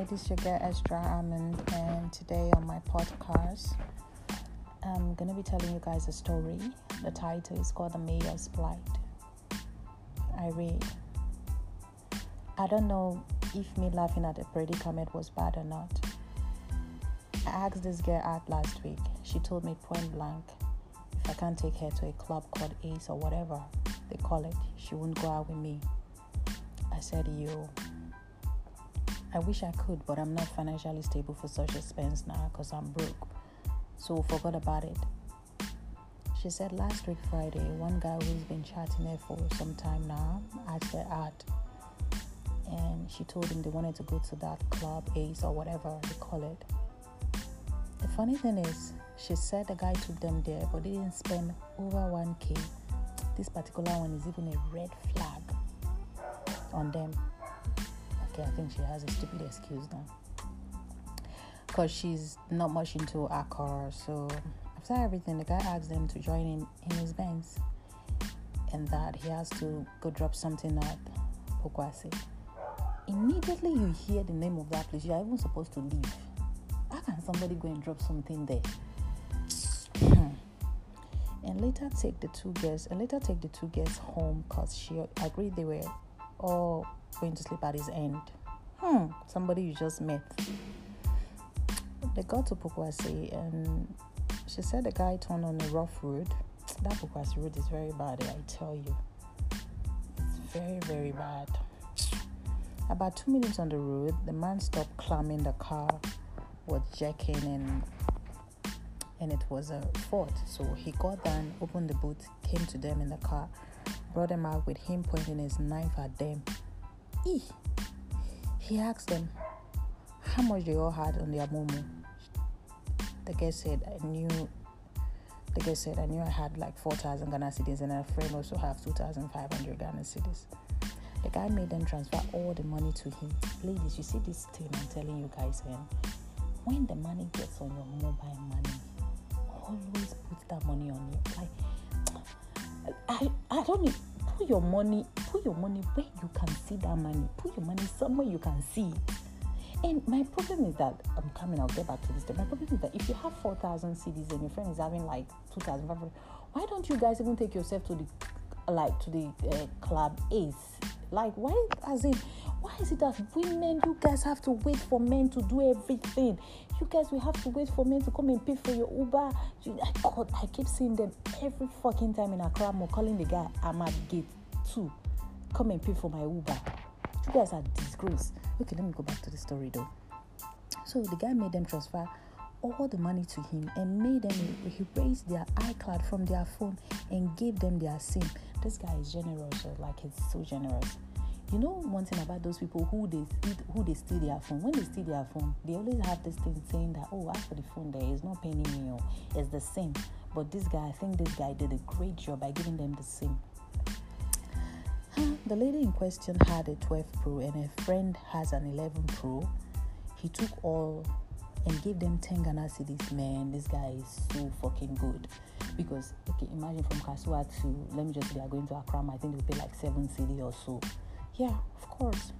Hi, this is your girl Extra Almond, and today on my podcast, I'm gonna be telling you guys a story. The title is called The Mayor's Plight. I read. I don't know if me laughing at the predicament was bad or not. I asked this girl out last week. She told me point blank if I can't take her to a club called Ace or whatever they call it, she wouldn't go out with me. I said, Yo, I wish I could, but I'm not financially stable for such expense now because I'm broke. So forgot about it. She said last week Friday, one guy who's been chatting her for some time now asked her out. And she told him they wanted to go to that club, Ace or whatever they call it. The funny thing is, she said the guy took them there, but they didn't spend over 1k. This particular one is even a red flag on them. Okay, I think she has a stupid excuse now. Because she's not much into Accra. So after everything, the guy asked them to join in in his Benz. And that he has to go drop something at Pokuase. Immediately you hear the name of that place, you are even supposed to leave. How can somebody go and drop something there? and later take the two girls and later take the two girls home because she agreed they were all going to sleep at his end. Hmm, somebody you just met. They got to Pokuase and she said the guy turned on a rough road. That Pokuase road is very bad, I tell you. It's very, very bad. About two minutes on the road, the man stopped climbing the car, was jacking and and it was a Ford. So he got down, opened the boot, came to them in the car, brought them out with him pointing his knife at them. Eeh. He asked them how much they all had on their momo. The guy said, I knew. The guy said, I knew I had like 4,000 Ghana cedis and a friend also have 2,500 Ghana cedis. The guy made them transfer all the money to him. Ladies, you see this thing I'm telling you guys, man. When the money gets on your mobile money, always put that money on you. Like I, I don't need put your money, put your money where you can see that money. Put your money somewhere you can see. And my problem is that I'm coming. I'll get back to this. My problem is that if you have four thousand cedis and your friend is having like two thousand five hundred, why don't you guys even take yourself to the like to the uh, club is Like why? As in, why is it that women you guys have to wait for men to do everything? You guys will have to wait for men to come and pay for your Uber. You, I, God, I keep seeing them every fucking time in Accra. I'm calling the guy. I'm at gate two. Come and pay for my Uber. You guys are disgrace. Okay, let me go back to the story though. So the guy made them transfer all the money to him and made them he raised their iCloud from their phone and gave them their SIM. This guy is generous, oh, like he's so generous. You know one thing about those people who they who they steal their phone. When they steal their phone, they always have this thing saying that oh, as for the phone, there is no penny me, or it's the same. But this guy, I think this guy did a great job by giving them the SIM. The lady in question had a 12 Pro and her friend has an 11 Pro. He took all and gave them 10 Ghana cedis. Man, this guy is so fucking good. Because, okay, imagine from Kasoa to, let me just they going to Accra, I think they pay like 7 cedi or so. Yeah, of course.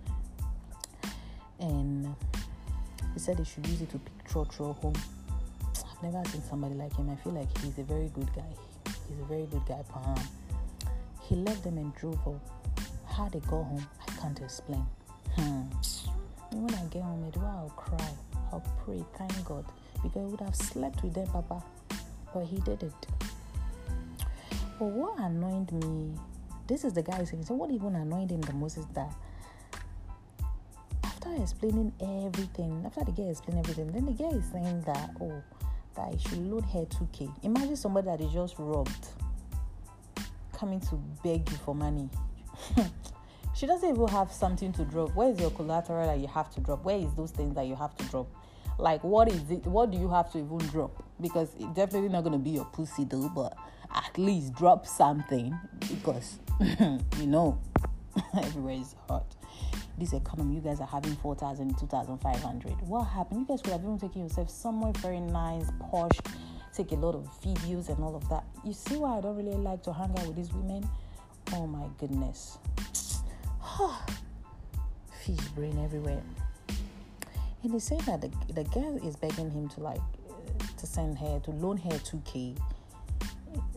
And he said they should use it to pick Trotro home. I've never seen somebody like him. I feel like he's a very good guy. He's a very good guy, Pam. He left them and drove up how they go home, I can't explain. Hmm. Pray, thank God, because I would have slept with them, Papa. But he did it. But what annoyed me, this is the guy saying, so what even annoyed him the most is that after explaining everything, after the guy explained everything, then the guy is saying that, oh, that I should load her 2K. Imagine somebody that is just robbed coming to beg you for money. she doesn't even have something to drop. Where is your collateral that you have to drop? Where is those things that you have to drop? Like, what is it? What do you have to even drop? Because it's definitely not going to be your pussy, though, but at least drop something because you know everywhere is hot. This economy, you guys are having 4,000, 2,500. What happened? You guys could have even taken yourself somewhere very nice, posh, take a lot of videos and all of that. You see why I don't really like to hang out with these women? Oh my goodness. Fish brain everywhere. And they say that the, the girl is begging him to like uh, to send her to loan her 2k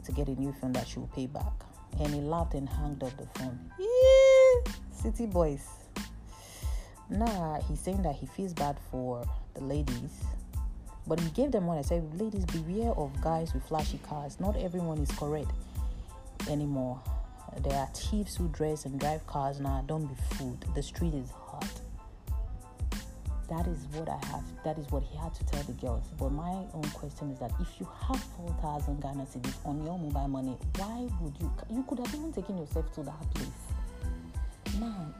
to get a new phone that she will pay back. And he laughed and hung up the phone. Yeah, city boys. Nah, he's saying that he feels bad for the ladies. But he gave them one. I said, ladies, beware of guys with flashy cars. Not everyone is correct anymore. There are thieves who dress and drive cars now. Don't be fooled. The street is. That is what I have. That is what he had to tell the girls. But my own question is that if you have 4,000 Ghana cedis on your mobile money, why would you? You could have even taken yourself to that place. Man,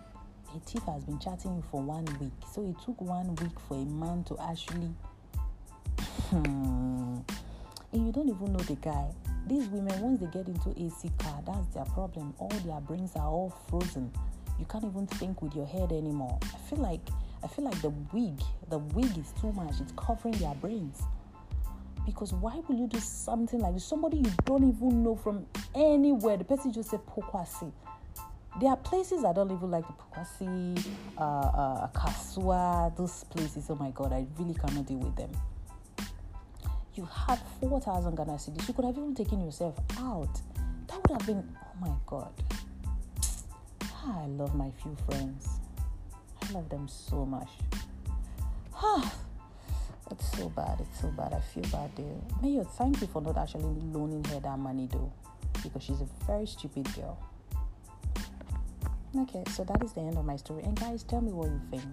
a thief has been chatting you for one week. So it took one week for a man to actually. Hmm, and you don't even know the guy. These women, once they get into AC car, that's their problem. All their brains are all frozen. You can't even think with your head anymore. I feel like I feel like the wig, the wig is too much. It's covering their brains. Because why will you do something like this? Somebody you don't even know from anywhere. The person just said Pokwasi. There are places I don't even like the Pokwasi, uh, uh, Kasoa, those places. Oh my God, I really cannot deal with them. You had 4,000 Ghana cedis. You could have even taken yourself out. That would have been, oh my God. Ah, I love my few friends. Love them so much. It's so bad. It's so bad. I feel bad, dude. Mayo, thank you for not actually loaning her that money, though, because she's a very stupid girl. Okay, so that is the end of my story. And guys, tell me what you think.